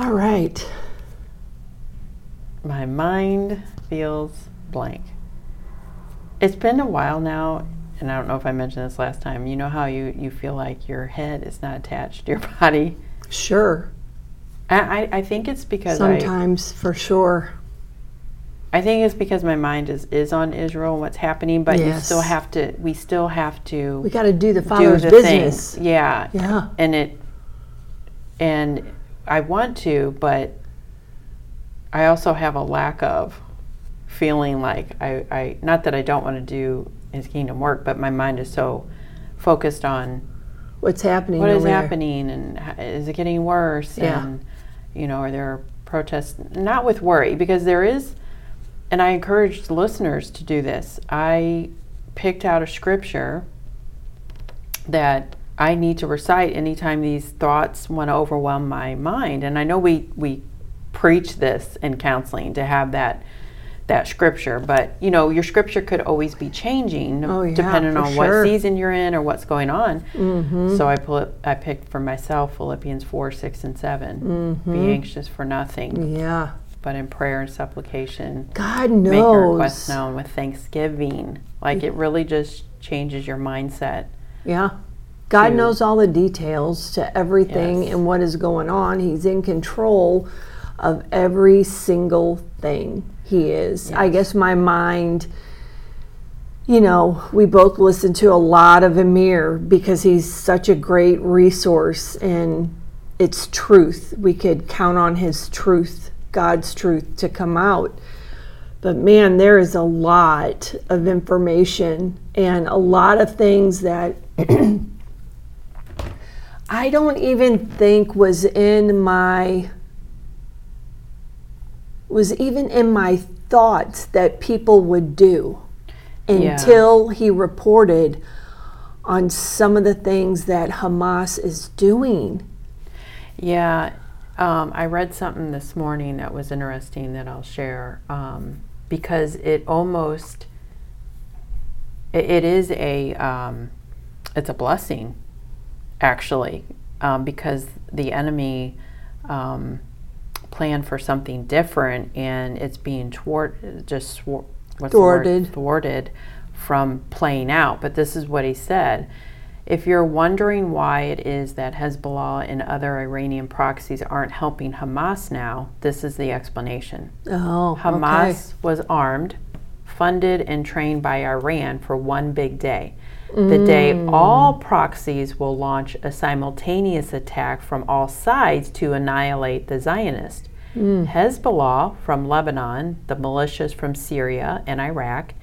All right. My mind feels blank. It's been a while now, and I don't know if I mentioned this last time. You know how you, you feel like your head is not attached to your body? Sure. I, I, I think it's because I, Sometimes, for sure. I think it's because my mind is, is on Israel and what's happening, but you still have to, we still have to We got to do the do Father's the business. thing. Yeah. Yeah. And it, and I want to, but I also have a lack of feeling like I, I not that I don't want to do his kingdom work, but my mind is so focused on What's happening? what is there. happening and is it getting worse Yeah. and you know are there protests not with worry because there is and i encourage listeners to do this i picked out a scripture that i need to recite anytime these thoughts want to overwhelm my mind and i know we we preach this in counseling to have that that scripture but you know your scripture could always be changing Oh, yeah, depending on sure. what season you're in or what's going on Mm-hmm. so I pull it, I picked for myself Philippians four, six, and 7 Mm-hmm. Be anxious for nothing, Yeah. but in prayer and supplication, God knows make your requests known with thanksgiving. Like it really just changes your mindset. Yeah. God to- knows all the details to everything Yes. and what is going on. He's in control of every single thing. He is. I guess my mind, you know, we both listen to a lot of Amir because he's such a great resource and it's truth. We could count on his truth, God's truth, to come out. But man, there is a lot of information and a lot of things that I don't even think was in my was even in my thoughts that people would do Yeah. until he reported on some of the things that Hamas is doing. Yeah, um, I read something this morning that was interesting that I'll share um, because it almost it, it is a um, it's a blessing actually um, because the enemy um, planned for something different and it's being thwart just swar- what's? Thwarted. thwarted from playing out. But this is what he said. If you're wondering why it is that Hezbollah and other Iranian proxies aren't helping Hamas now, this is the explanation. Oh, Hamas was armed, funded, and trained by Iran for one big day. The day all proxies will launch a simultaneous attack from all sides to annihilate the Zionists. Hezbollah from Lebanon, the militias from Syria and Iraq,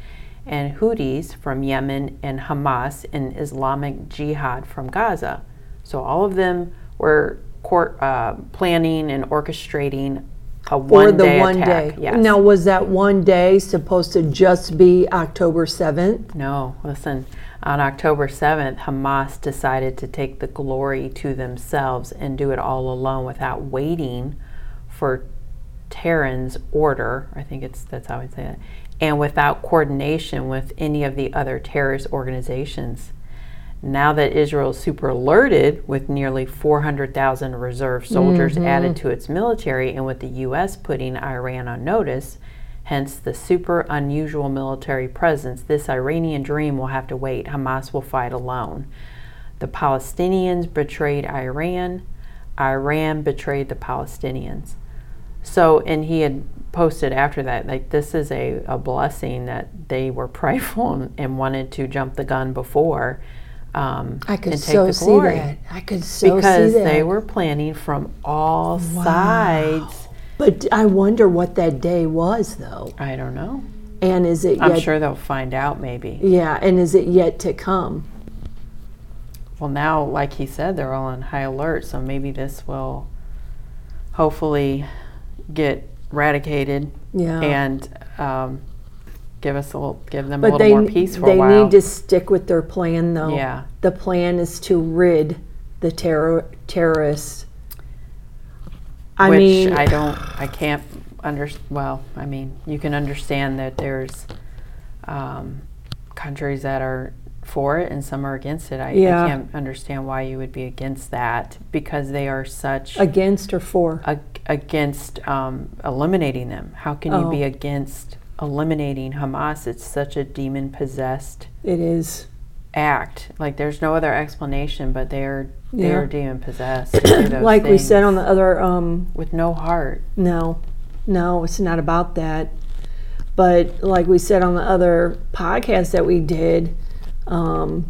and Houthis from Yemen and Hamas and Islamic Jihad from Gaza. So all of them were court, uh, planning and orchestrating a For one the day one attack. day. Yes. Now, was that one day supposed to just be October 7th? No, listen. On October 7th, Hamas decided to take the glory to themselves and do it all alone without waiting for Tehran's order. I think it's that's how I say it. And without coordination with any of the other terrorist organizations. Now that Israel is super alerted with nearly 400,000 reserve soldiers mm-hmm. added to its military and with the U.S. putting Iran on notice, hence the super unusual military presence, this Iranian dream will have to wait. Hamas will fight alone. The Palestinians betrayed Iran, Iran betrayed the Palestinians. So, and he had posted after that, like, this is a, a blessing that they were prideful and, and wanted to jump the gun before. Um, I could so the see that. I could so because see that. Because they were planning from all sides. But I wonder what that day was, though. I don't know. And is it I'm yet? sure they'll find out maybe. Yeah, and is it yet to come? Well, now, like he said, they're all on high alert, so maybe this will hopefully get eradicated Yeah. and um, give us a little, give them a little they more peace for a while. They need to stick with their plan though. Yeah. The plan is to rid the terror terrorists. I which mean, I don't, I can't under. Well, I mean, you can understand that there's um, countries that are for it and some are against it. I, Yeah. I can't understand why you would be against that because they are such against or for. ag- against um, eliminating them. How can you be Oh. against eliminating Hamas? It's such a demon possessed It is. Act. Like there's no other explanation, but they're Yeah. they're demon possessed. Like we said on the other um with no heart. No, no, it's not about that. But like we said on the other podcast that we did, um,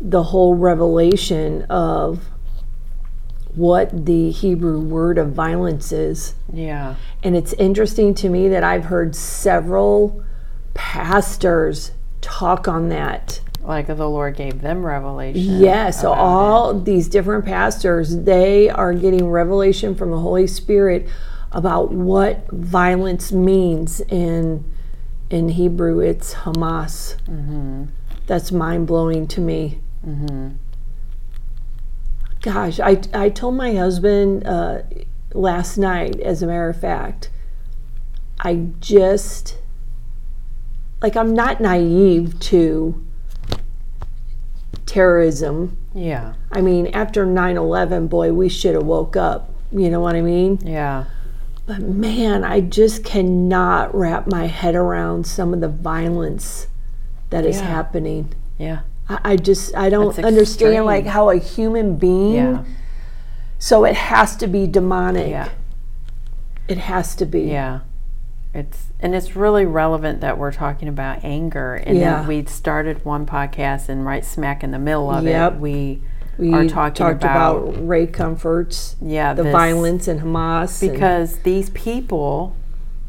the whole revelation of what the Hebrew word of violence is. Yeah. And it's interesting to me that I've heard several pastors talk on that. Like the Lord gave them revelation. Yes, so about it. all these different pastors, they are getting revelation from the Holy Spirit about what violence means in in Hebrew. It's Hamas. Mm-hmm. That's mind blowing to me. Gosh, I I told my husband uh, last night, as a matter of fact, I just like I'm not naive to terrorism. Yeah. I mean, after 9 11, boy, we should have woke up. You know what I mean? Yeah. But man, I just cannot wrap my head around some of the violence that is Yeah. happening. Yeah. I, I just, I don't understand like how a human being, Yeah. so it has to be demonic. Yeah. It has to be. Yeah. It's and it's really relevant that we're talking about anger. And Yeah. then we started one podcast and right smack in the middle of Yep. it we We are talking talked about, about, Ray Comforts, yeah the this- violence in Hamas. because these people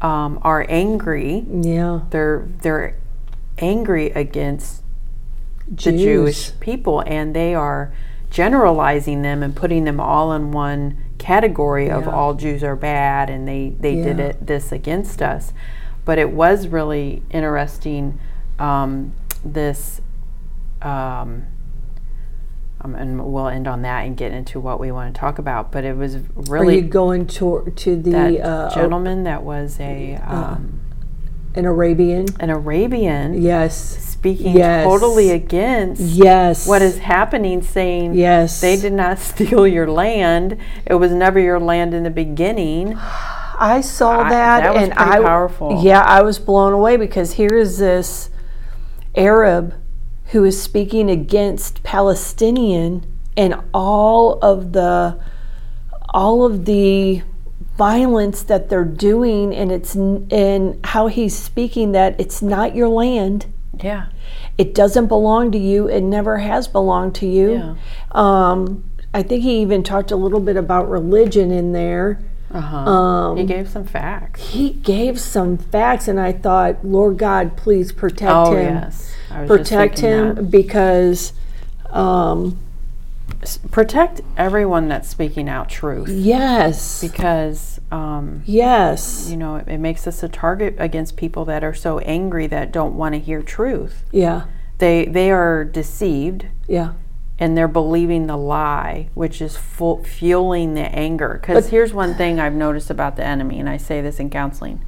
um, are angry. yeah, They're they're angry against the Jews. Jewish people, and they are generalizing them and putting them all in one category of Yeah. all Jews are bad, and they they did it this against us. But it was really interesting. Um, this. Um, um, and we'll end on that and get into what we want to talk about. But it was Are really you going to to the that uh, gentleman that was a um, an Arabian? an Arabian Yes, speaking Yes. totally against yes. what is happening, saying Yes, they did not steal your land. It was never your land in the beginning. I saw I- that, and I powerful. yeah, I was blown away because here is this Arab who is speaking against Palestinian and all of the all of the violence that they're doing and it's and how he's speaking that it's not your land Yeah, it doesn't belong to you. It never has belonged to you. Yeah, um, i think he even talked a little bit about religion in there. Uh huh. um, he gave some facts. he gave some facts and i thought lord god please protect Oh him. yes, protect him that. because um, S- Protect everyone that's speaking out truth. Yes. Because um, yes. you know it, it makes us a target against people that are so angry that don't want to hear truth. yeah. They they are deceived. Yeah. And they're believing the lie, which is fu- fueling the anger. Because here's one thing I've noticed about the enemy, and I say this in counseling.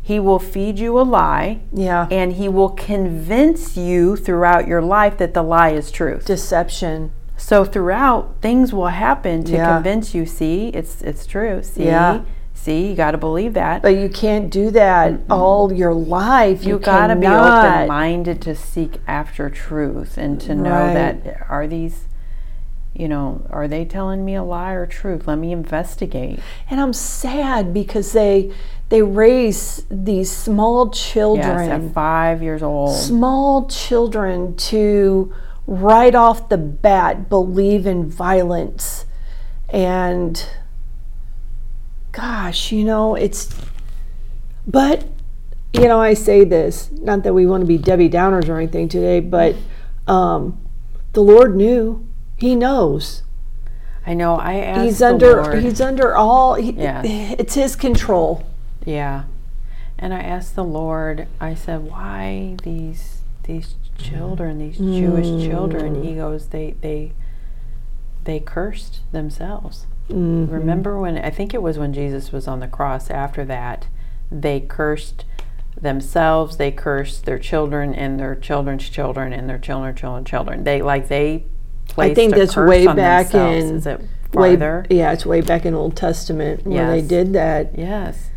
He will feed you a lie, yeah. and he will convince you throughout your life that the lie is truth. deception So throughout, things will happen to Yeah. convince you. See, it's it's true. See, Yeah. see, you got to believe that. but you can't do that all your life you you, got to be open-minded to seek after truth and to know Right. that are these you know are they telling me a lie or truth let me investigate and i'm sad because they they raise these small children yes at five years old small children to right off the bat believe in violence and gosh you know it's but you know i say this not that we want to be debbie downers or anything today but um, the lord knew he knows I know. I asked he's the under Lord. he's under all he, Yes. it's his control. Yeah. And I asked the Lord, I said, why these these children, these Jewish children? He goes, they they they cursed themselves. Mm-hmm. Remember when I think it was when Jesus was on the cross after that, they cursed themselves, they cursed their children and their children's children and their children, children, children. They like they placed think a that's curse way on back themselves. in- Is it Way, farther? yeah, it's way back in Old Testament where they did that. Yes.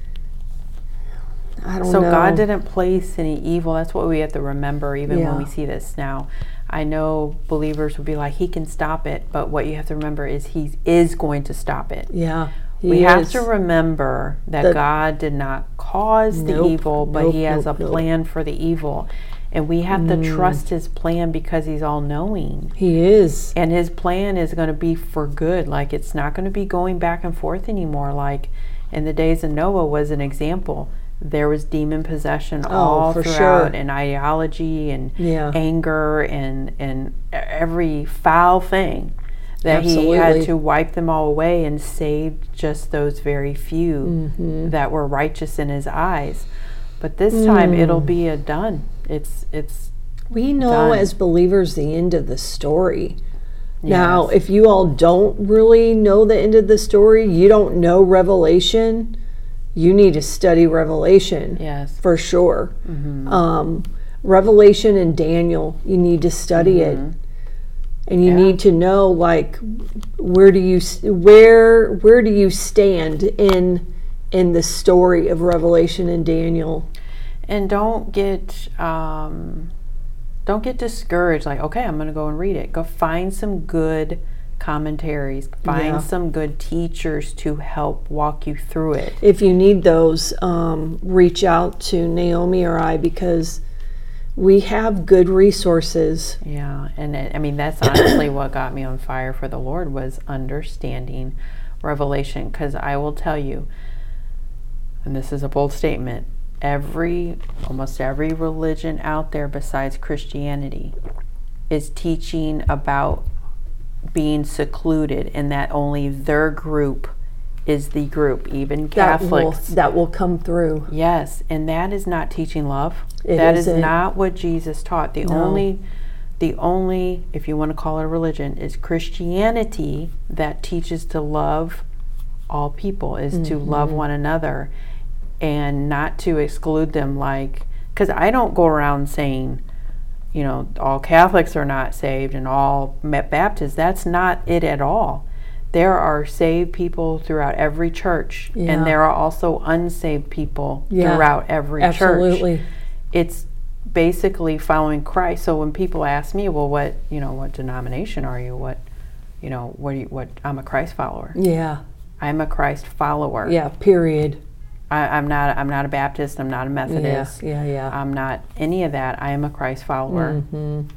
I don't So know. God didn't place any evil. That's what we have to remember, even Yeah. when we see this now. I know believers would be like, "He can stop it," but what you have to remember is He is going to stop it. Yeah, we have to remember that The- God did not cause the Nope, evil, but nope, He has nope, a plan for the evil, and we have to mm. trust His plan because He's all knowing. He is. And his plan is going to be for good. Like it's not going to be going back and forth anymore. Like in the days of Noah was an example. There was demon possession all Oh, for throughout, sure. and ideology, and Yeah. anger, and and every foul thing that he had to wipe them all away and saved just those very few Mm-hmm. that were righteous in his eyes. But this time Mm. it'll be a done. It's it's We know Done. as believers the end of the story. Now, if you all don't really know the end of the story, you don't know Revelation, you need to study Revelation yes. for sure. Um, Revelation and Daniel, you need to study it. And you Yeah. need to know like where do you where where do you stand in in the story of Revelation and Daniel? and don't get um, don't get discouraged like okay i'm going to go and read it go find some good commentaries find Yeah. some good teachers to help walk you through it if you need those, um, reach out to Naomi or I because we have good resources. yeah and it, i mean that's honestly what got me on fire for the lord was understanding revelation because i will tell you and this is a bold statement every almost every religion out there besides christianity is teaching about being secluded and that only their group is the group even That will, catholics that will come through. yes and that is not teaching love It that is isn't. what jesus taught the No. only the only if you want to call it a religion is christianity that teaches to love all people is to Mm-hmm. love one another and not to exclude them like because i don't go around saying you know all catholics are not saved and all baptists that's not it at all there are saved people throughout every church Yeah. and there are also unsaved people Yeah, throughout every Absolutely. church Absolutely. it's basically following christ so when people ask me well what you know what denomination are you what you know what do you what i'm a christ follower Yeah. i'm a christ follower Yeah. Period. I, i'm not i'm not a baptist i'm not a methodist Yeah. Yeah. i'm not any of that i am a christ follower Mhm.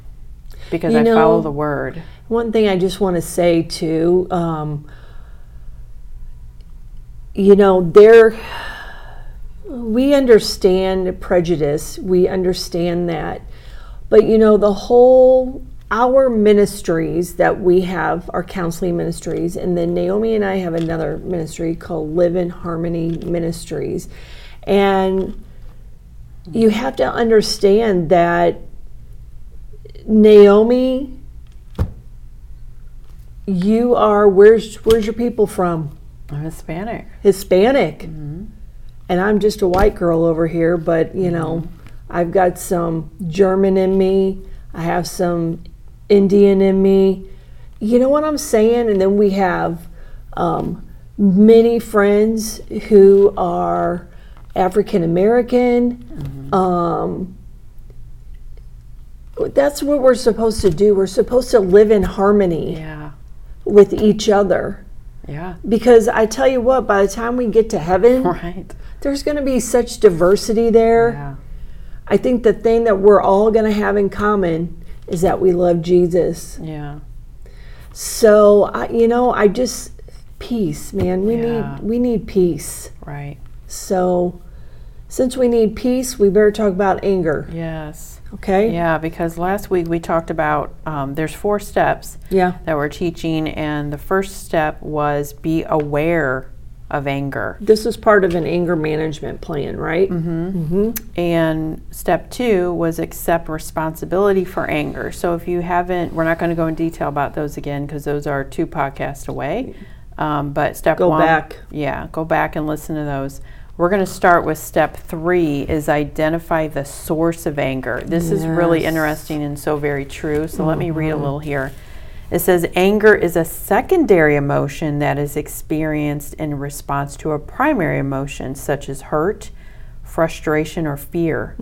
because You i follow the word One thing I just want to say too, um, you know, there, we understand prejudice, we understand that, but you know, the whole, our ministries that we have are counseling ministries, and then Naomi and I have another ministry called Live in Harmony Ministries, and you have to understand that Naomi you are where's where's your people from? I'm hispanic. Hispanic. Mm-hmm. And i'm just a white girl over here but you know mm-hmm. i've got some german in me. I have some indian in me. You know what i'm saying? And then we have um, many friends who are african american. Um, that's what we're supposed to do. We're supposed to live in harmony yeah. with each other. yeah. Because I tell you what, by the time we get to heaven, right. there's going to be such diversity there. yeah. I think the thing that we're all going to have in common is that we love Jesus. yeah So, I, you know, I just peace, man. We Yeah. need we need peace. right So, since we need peace, we better talk about anger. yes Okay? Yeah, because last week we talked about um, there's four steps Yeah. that we're teaching, and the first step was be aware of anger. This is part of an anger management plan, right? Mm-hmm. And step two was accept responsibility for anger. So if you haven't, we're not going to go in detail about those again because those are two podcasts away. Um, but step Go one, back. yeah, go back and listen to those. We're going to start with step three is identify the source of anger. This is really interesting and so very true. So let me read a little here. It says anger is a secondary emotion that is experienced in response to a primary emotion such as hurt, frustration, or fear.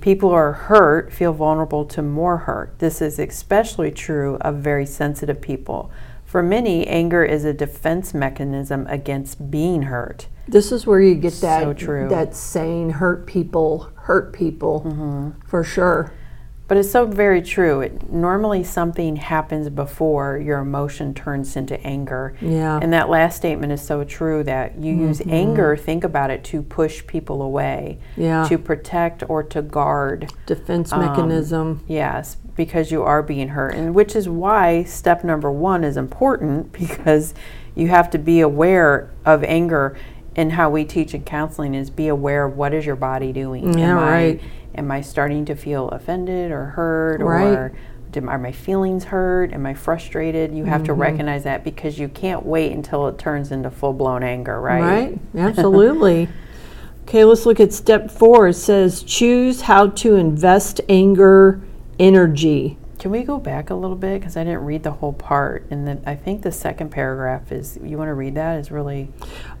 People who are hurt feel vulnerable to more hurt. This is especially true of very sensitive people. For many, anger is a defense mechanism against being hurt. This is where you get that So that saying hurt people hurt people Mm-hmm. for sure. But it's so very true. It, normally, something happens before your emotion turns into anger. Yeah. And that last statement is so true that you use anger, think about it, to push people away, Yeah. to protect or to guard. Defense Um, mechanism. Yes, because you are being hurt. And which is why step number one is important because you have to be aware of anger. And how we teach in counseling is be aware of what is your body doing. Yeah, am right. I am I starting to feel offended or hurt Right. or do, are my feelings hurt? Am I frustrated? You have to Mm-hmm. recognize that because you can't wait until it turns into full blown anger, right? Right? Absolutely. okay, let's look at step four. It says choose how to invest anger energy. Can we go back a little bit because I didn't read the whole part, and then I think the second paragraph is. You want to read that? Is really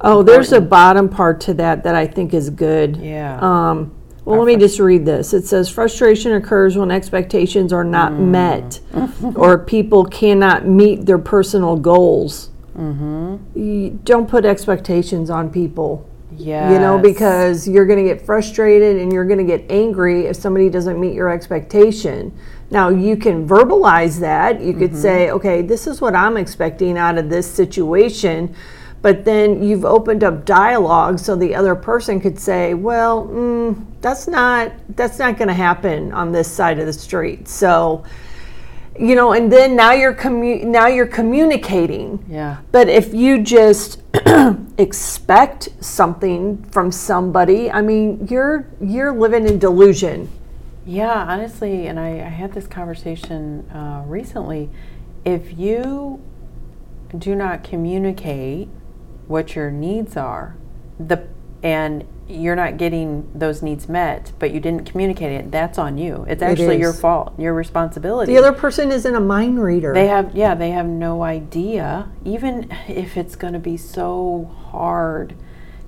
Oh, there's a bottom part to that that I think is good. yeah. Um, well, let me just read this. It says frustration occurs when expectations are not Mm. met or people cannot meet their personal goals. Mm-hmm. don't put expectations on people. yeah. You know, because you're going to get frustrated and you're going to get angry if somebody doesn't meet your expectation. Now, you can verbalize that. You could say, okay, this is what I'm expecting out of this situation. But then you've opened up dialogue so the other person could say, well, mm, that's not that's not going to happen on this side of the street. So, you know, and then now you're commu- now you're communicating. Yeah. But if you just expect something from somebody, I mean, you're you're living in delusion. Yeah, honestly, and I, I had this conversation uh, recently. If you do not communicate what your needs are, the and you're not getting those needs met, but you didn't communicate it, that's on you. It's actually your fault, your responsibility. The other person isn't a mind reader. They have, yeah, they have no idea, even if it's going to be so hard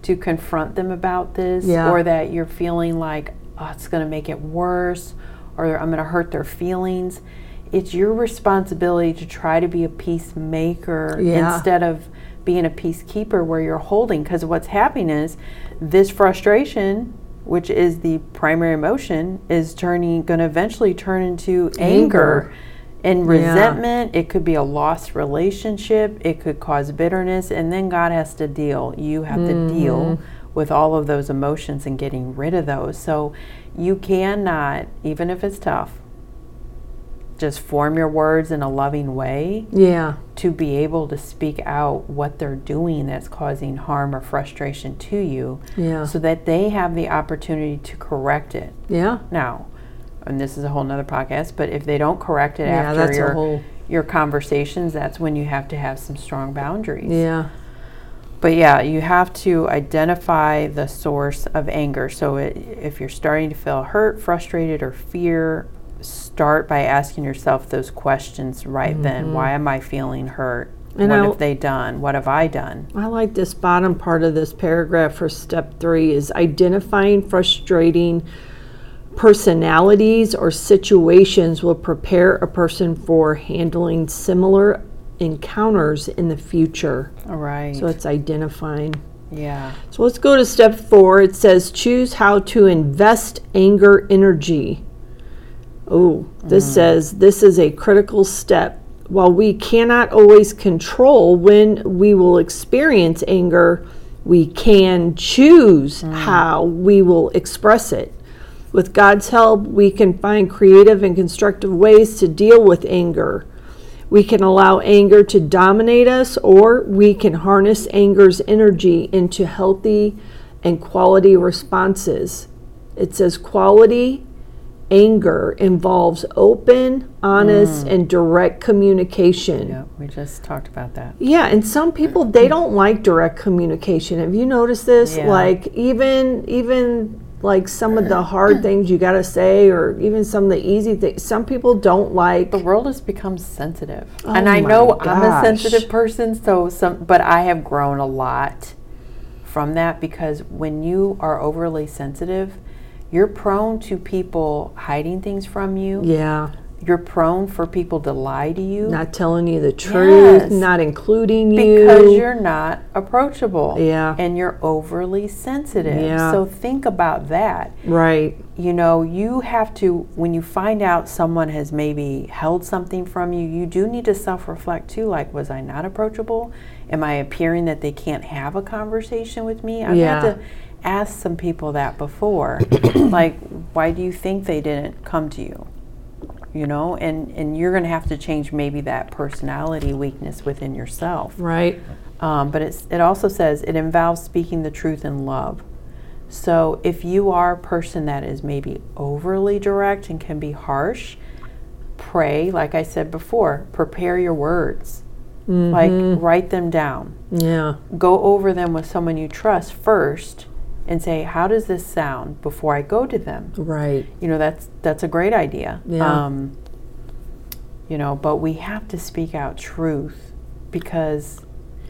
to confront them about this, Yeah. or that you're feeling like, oh, it's going to make it worse, or I'm going to hurt their feelings. It's your responsibility to try to be a peacemaker Yeah. instead of being a peacekeeper where you're holding. Because what's happening is this frustration, which is the primary emotion, is turning, going to eventually turn into Anger. anger and resentment. It could be a lost relationship. It could cause bitterness. And then God has to deal. You have to deal mm. with all of those emotions and getting rid of those. So you cannot, even if it's tough, just form your words in a loving way yeah, to be able to speak out what they're doing that's causing harm or frustration to you yeah, so that they have the opportunity to correct it. yeah. Now, and this is a whole nother podcast, but if they don't correct it Yeah, after that's a your whole- your conversations, that's when you have to have some strong boundaries. Yeah, But yeah, you have to identify the source of anger. So it, if you're starting to feel hurt, frustrated, or fear, start by asking yourself those questions right then. Why am I feeling hurt? Mm-hmm. And what I'll- have they done? What have I done? I like this bottom part of this paragraph for step three is identifying frustrating personalities or situations will prepare a person for handling similar encounters in the future. All right. So it's identifying. yeah. So let's go to step four. It says choose how to invest anger energy. Oh, this mm. says this is a critical step. While we cannot always control when we will experience anger, we can choose mm. how we will express it. With God's help, we can find creative and constructive ways to deal with anger. We can allow anger to dominate us, or we can harness anger's energy into healthy and quality responses. It says quality anger involves open, honest, mm. and direct communication. Yep, we just talked about that. Yeah, and some people they don't like direct communication. Have you noticed this? Yeah. Like even even like some of the hard things you got to say or even some of the easy things. Some people don't like The world has become sensitive, Oh and I know I'm a sensitive person. So some, but I have grown a lot from that because when you are overly sensitive, you're prone to people hiding things from you. yeah, You're prone for people to lie to you not telling you the truth, Yes. not including you. because you're not approachable. Yeah. and you're overly sensitive. Yeah. So think about that. right. you know, you have to, when you find out someone has maybe held something from you, you do need to self reflect too. Like, was I not approachable? Am I appearing that they can't have a conversation with me? I've Yeah. had to ask some people that before. like, why do you think they didn't come to you? You know, and, and you're going to have to change maybe that personality weakness within yourself. Right. Um, but it's, it also says it involves speaking the truth in love. So if you are a person that is maybe overly direct and can be harsh, pray, like I said before, prepare your words. Like write them down. Yeah. Go over them with someone you trust first and say, "How does this sound?" before I go to them. Right. You know, that's that's a great idea. Yeah. Um, you know, but we have to speak out truth because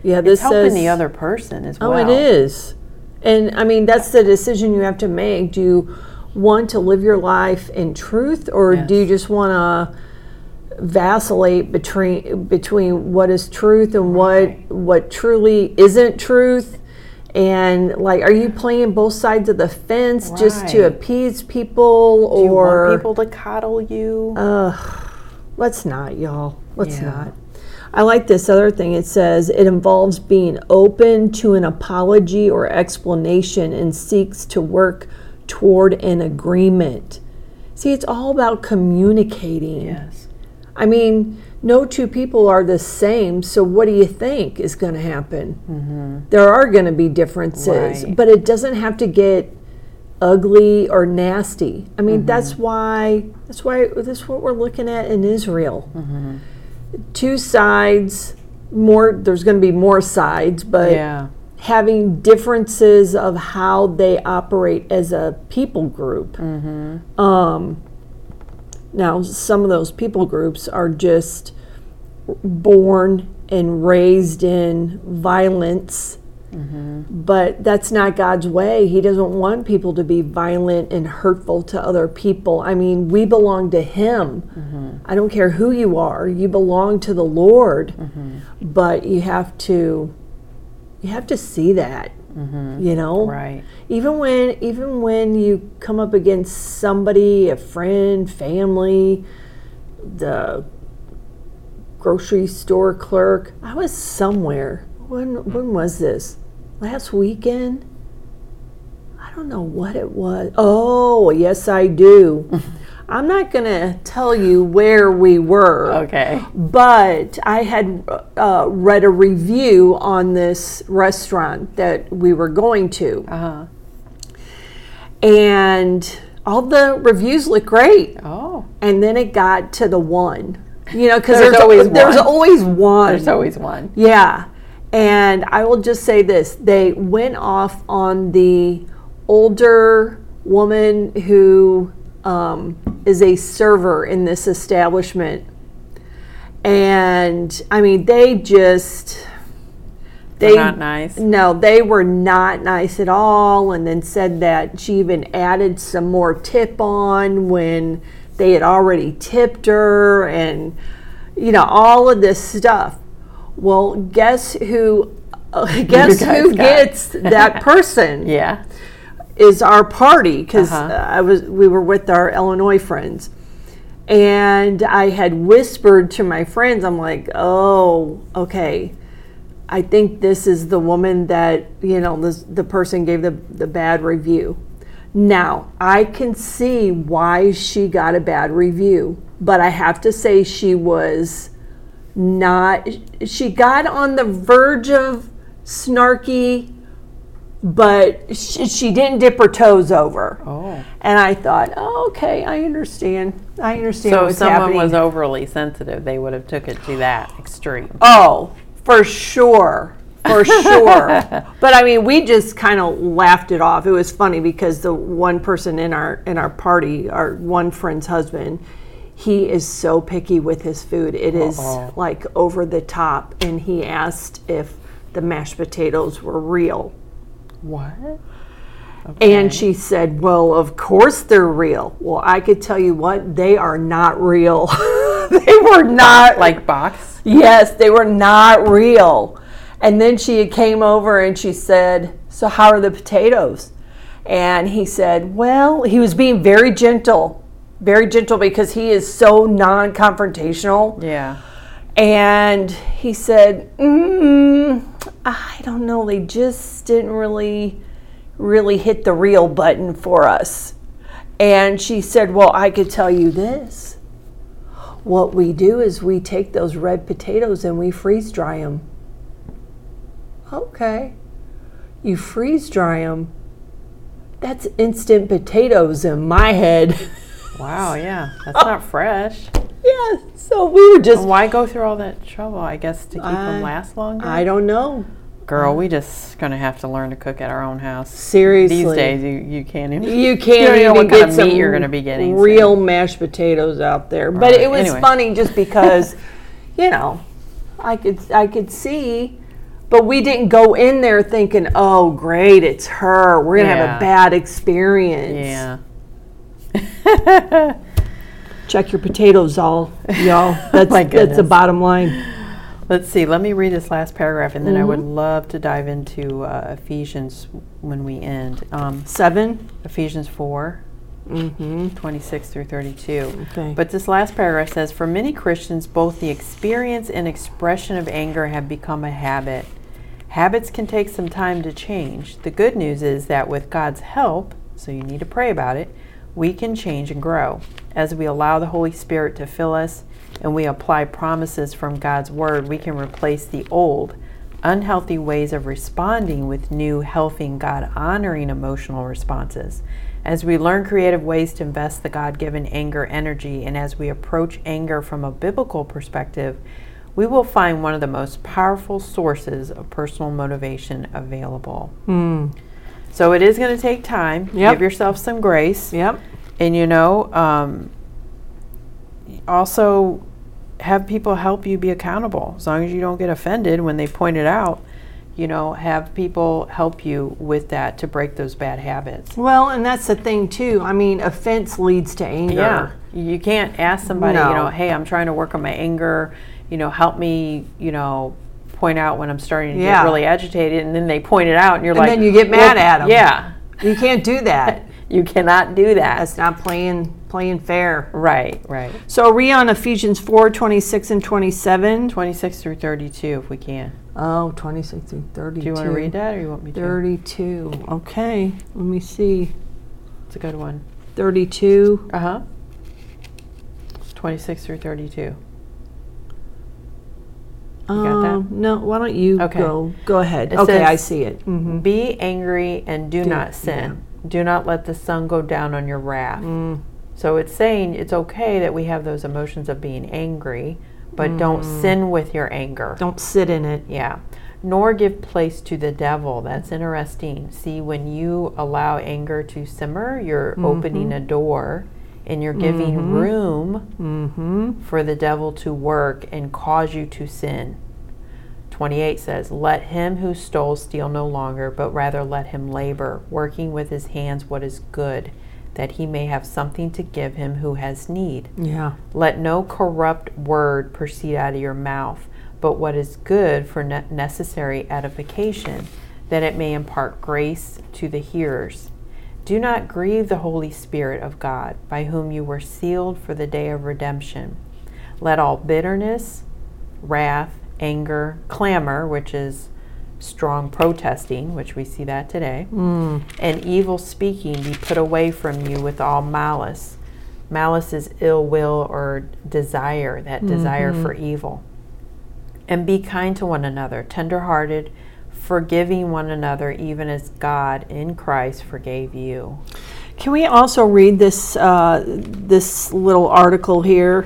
Yeah, this it's helping says the other person as well. Oh, it is. And I mean, that's the decision you have to make. Do you want to live your life in truth or do you just want to vacillate between between what is truth and Right. what what truly isn't truth? And like are you playing both sides of the fence just to appease people Do you or want people to coddle you? Let's not, y'all. Let's Yeah. not. I like this other thing. It says it involves being open to an apology or explanation and seeks to work toward an agreement. See, it's all about communicating. yes. I mean, no two people are the same, so what do you think is going to happen? Mm-hmm. There are going to be differences, Right. but it doesn't have to get ugly or nasty. I mean, mm-hmm. that's why that's why that's what we're looking at in Israel. Mm-hmm. Two sides, more there's going to be more sides, but Yeah. having differences of how they operate as a people group. Um, now, some of those people groups are just born and raised in violence, mm-hmm. but that's not God's way. He doesn't want people to be violent and hurtful to other people. I mean, we belong to Him. Mm-hmm. I don't care who you are, you belong to the Lord, mm-hmm. but you have to. You have to see that, Mm-hmm. you know? Right. even when even when you come up against somebody a friend family the grocery store clerk i was somewhere. When when was this? Last weekend? I don't know what it was. Oh yes i do i'm not going to tell you where we were Okay. but I had uh, read a review on this restaurant that we were going to, Uh huh. and all the reviews looked great. Oh. And then it got to the one, you know, because There's there's, always there's one. always one. There's always one. Yeah. And I will just say this they went off on the older woman who um, is a server in this establishment. And I mean, they just. They're not nice. No, they were not nice at all. And then said that she even added some more tip on when they had already tipped her and, you know, all of this stuff. Well, guess who? Uh, guess who got- gets that person? Yeah. Is our party because Uh-huh. I was we were with our Illinois friends, and I had whispered to my friends, I'm like, oh, okay, I think this is the woman that you know this, the person gave the the bad review. Now, I can see why she got a bad review, but I have to say she was not, she got on the verge of snarky, but she, she didn't dip her toes over. Oh. And I thought, oh, okay, I understand. I understand So if someone happening. was overly sensitive, they would have took it to that extreme. Oh, for sure. For sure. but I mean, we just kind of laughed it off. It was funny because the one person in our in our party, our one friend's husband, he is so picky with his food. It is Uh-oh. like over the top and he asked if the mashed potatoes were real. What? And she said, "Well, of course they're real." Well, I could tell you what, they are not real. they were not Like box? Yes, they were not real. And then she came over and she said, So, how are the potatoes? And he said, Well, he was being very gentle, very gentle because he is so non confrontational. Yeah. And he said, mm, I don't know, they just didn't really, really hit the real button for us. And she said, Well, I could tell you this. What we do is we take those red potatoes and we freeze dry them. Okay. You freeze dry them. That's instant potatoes in my head. Wow, yeah. That's not fresh. Yeah, so we were just Why go through all that trouble? I guess to keep I- them last longer? I don't know. Girl, we just gonna have to learn to cook at our own house. Seriously. These days, you, you can't even. You You can't don't know even what kind get of some meat you're gonna be getting. so- real mashed potatoes out there. But it was anyway. funny just because, you know, I could I could see, but we didn't go in there thinking, "Oh, great, it's her. We're gonna have a bad experience." Yeah. Check your potatoes, all y'all. That's My that's the goodness. bottom line. Let's see. Let me read this last paragraph, and then I would Mm-hmm. love to dive into uh, Ephesians when we end. Um, Seven. Ephesians 4, Mm-hmm. 26 through 32. Okay. But this last paragraph says For many Christians, both the experience and expression of anger have become a habit. Habits can take some time to change. The good news is that with God's help, so you need to pray about it, we can change and grow. As we allow the Holy Spirit to fill us and we apply promises from God's Word, we can replace the old, unhealthy ways of responding with new, healthy, God honoring emotional responses. As we learn creative ways to invest the God given anger energy, and as we approach anger from a biblical perspective, we will find one of the most powerful sources of personal motivation available. Hmm. So it is going to take time. Yep. Give yourself some grace. Yep. And you know, um, also have people help you be accountable. As long as you don't get offended when they point it out, you know, have people help you with that to break those bad habits. Well, and that's the thing too. I mean, offense leads to anger. Yeah. You can't ask somebody, you know, hey, I'm trying to work on my anger, you know, help me, you know, point out when I'm starting to Yeah. get really agitated and then they point it out and you're And like then you get mad "Well, them. Yeah. You can't do that. You cannot do that. That's not playing playing fair. right, right. So are we on Ephesians 4, 26 and 27? 26 through 32 if we can. Oh, 26 through 32. Do you want to read that or you want me to? 32. Okay, let me see. It's a good one. 32. Uh huh. 26 through 32. You got that? Um, no, why don't you Okay. go? Go ahead. It okay, says- I see it. hmm Be angry and do, not sin. Do not let the sun go down on your wrath. Mm. So it's saying it's okay that we have those emotions of being angry, but don't Mm. sin with your anger. Don't sit in it. Yeah. Nor give place to the devil. That's interesting. See, when you allow anger to simmer, you're opening a door and you're giving room Mm-hmm. for the devil to work and cause you to sin. 28 says, Let him who stole steal no longer, but rather let him labor, working with his hands what is good, that he may have something to give him who has need. Yeah. Let no corrupt word proceed out of your mouth, but what is good for ne- necessary edification, that it may impart grace to the hearers. Do not grieve the Holy Spirit of God, by whom you were sealed for the day of redemption. Let all bitterness, wrath, anger, clamor, which is strong protesting, which we see that today, hmm. and evil speaking be put away from you with all malice. Malice is ill will or desire, that desire mm-hmm. for evil. And be kind to one another, tenderhearted, forgiving one another, even as God in Christ forgave you. Can we also read this uh, this little article here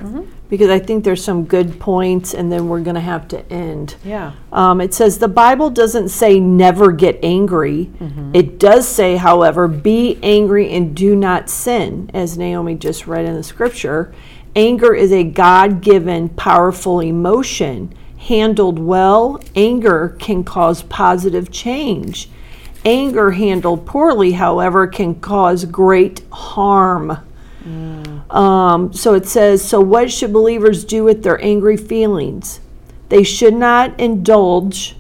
because I think there's some good points, and then we're going to have to end. Yeah. Um, it says the Bible doesn't say never get angry. It does say, however, be angry and do not sin, as Naomi just read in the scripture. Anger is a God given, powerful emotion. Handled well, anger can cause positive change. Anger handled poorly, however, can cause great harm. Um, so it says, so what should believers do with their angry feelings? They should not indulge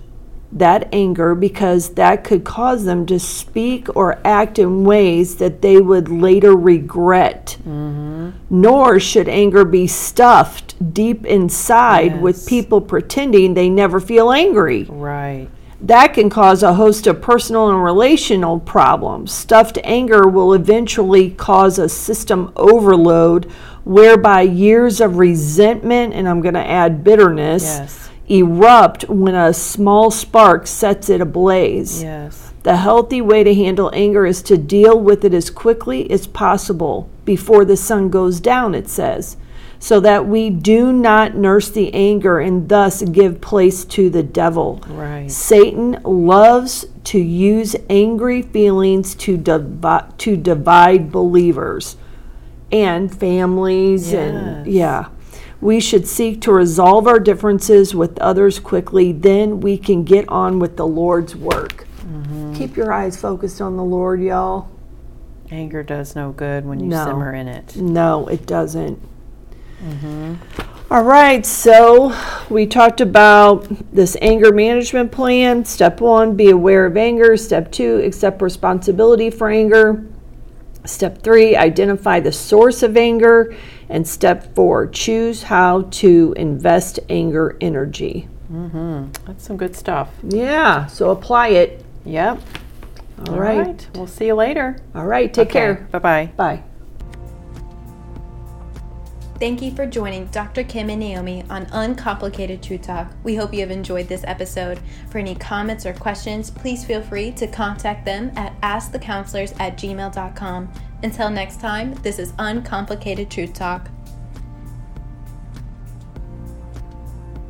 that anger because that could cause them to speak or act in ways that they would later regret. Mm-hmm. Nor should anger be stuffed deep inside with people pretending they never feel angry Right. that can cause a host of personal and relational problems. Stuffed anger will eventually cause a system overload whereby years of resentment, and I'm going to add bitterness, Yes. Erupt when a small spark sets it ablaze. Yes. The healthy way to handle anger is to deal with it as quickly as possible before the sun goes down, it says, so that we do not nurse the anger and thus give place to the devil. Right. Satan loves to use angry feelings to, divi- to divide believers and families and Yes. yeah. We should seek to resolve our differences with others quickly, then we can get on with the Lord's work. Mm-hmm. Keep your eyes focused on the Lord, y'all. Anger does no good when you No. simmer in it. No, it doesn't. Mm-hmm. All right, so we talked about this anger management plan. Step one, be aware of anger. Step two, accept responsibility for anger. Step three, identify the source of anger. And step four, choose how to invest anger energy. Mm-hmm. That's some good stuff. Yeah, so apply it. Yep. All right. We'll see you later. All right, take care. Bye bye. Bye. Thank you for joining Dr. Kym and Naomi on Uncomplicated True Talk. We hope you have enjoyed this episode. For any comments or questions, please feel free to contact them at askthecounselors at gmail.com. Until next time, this is Uncomplicated Truth Talk.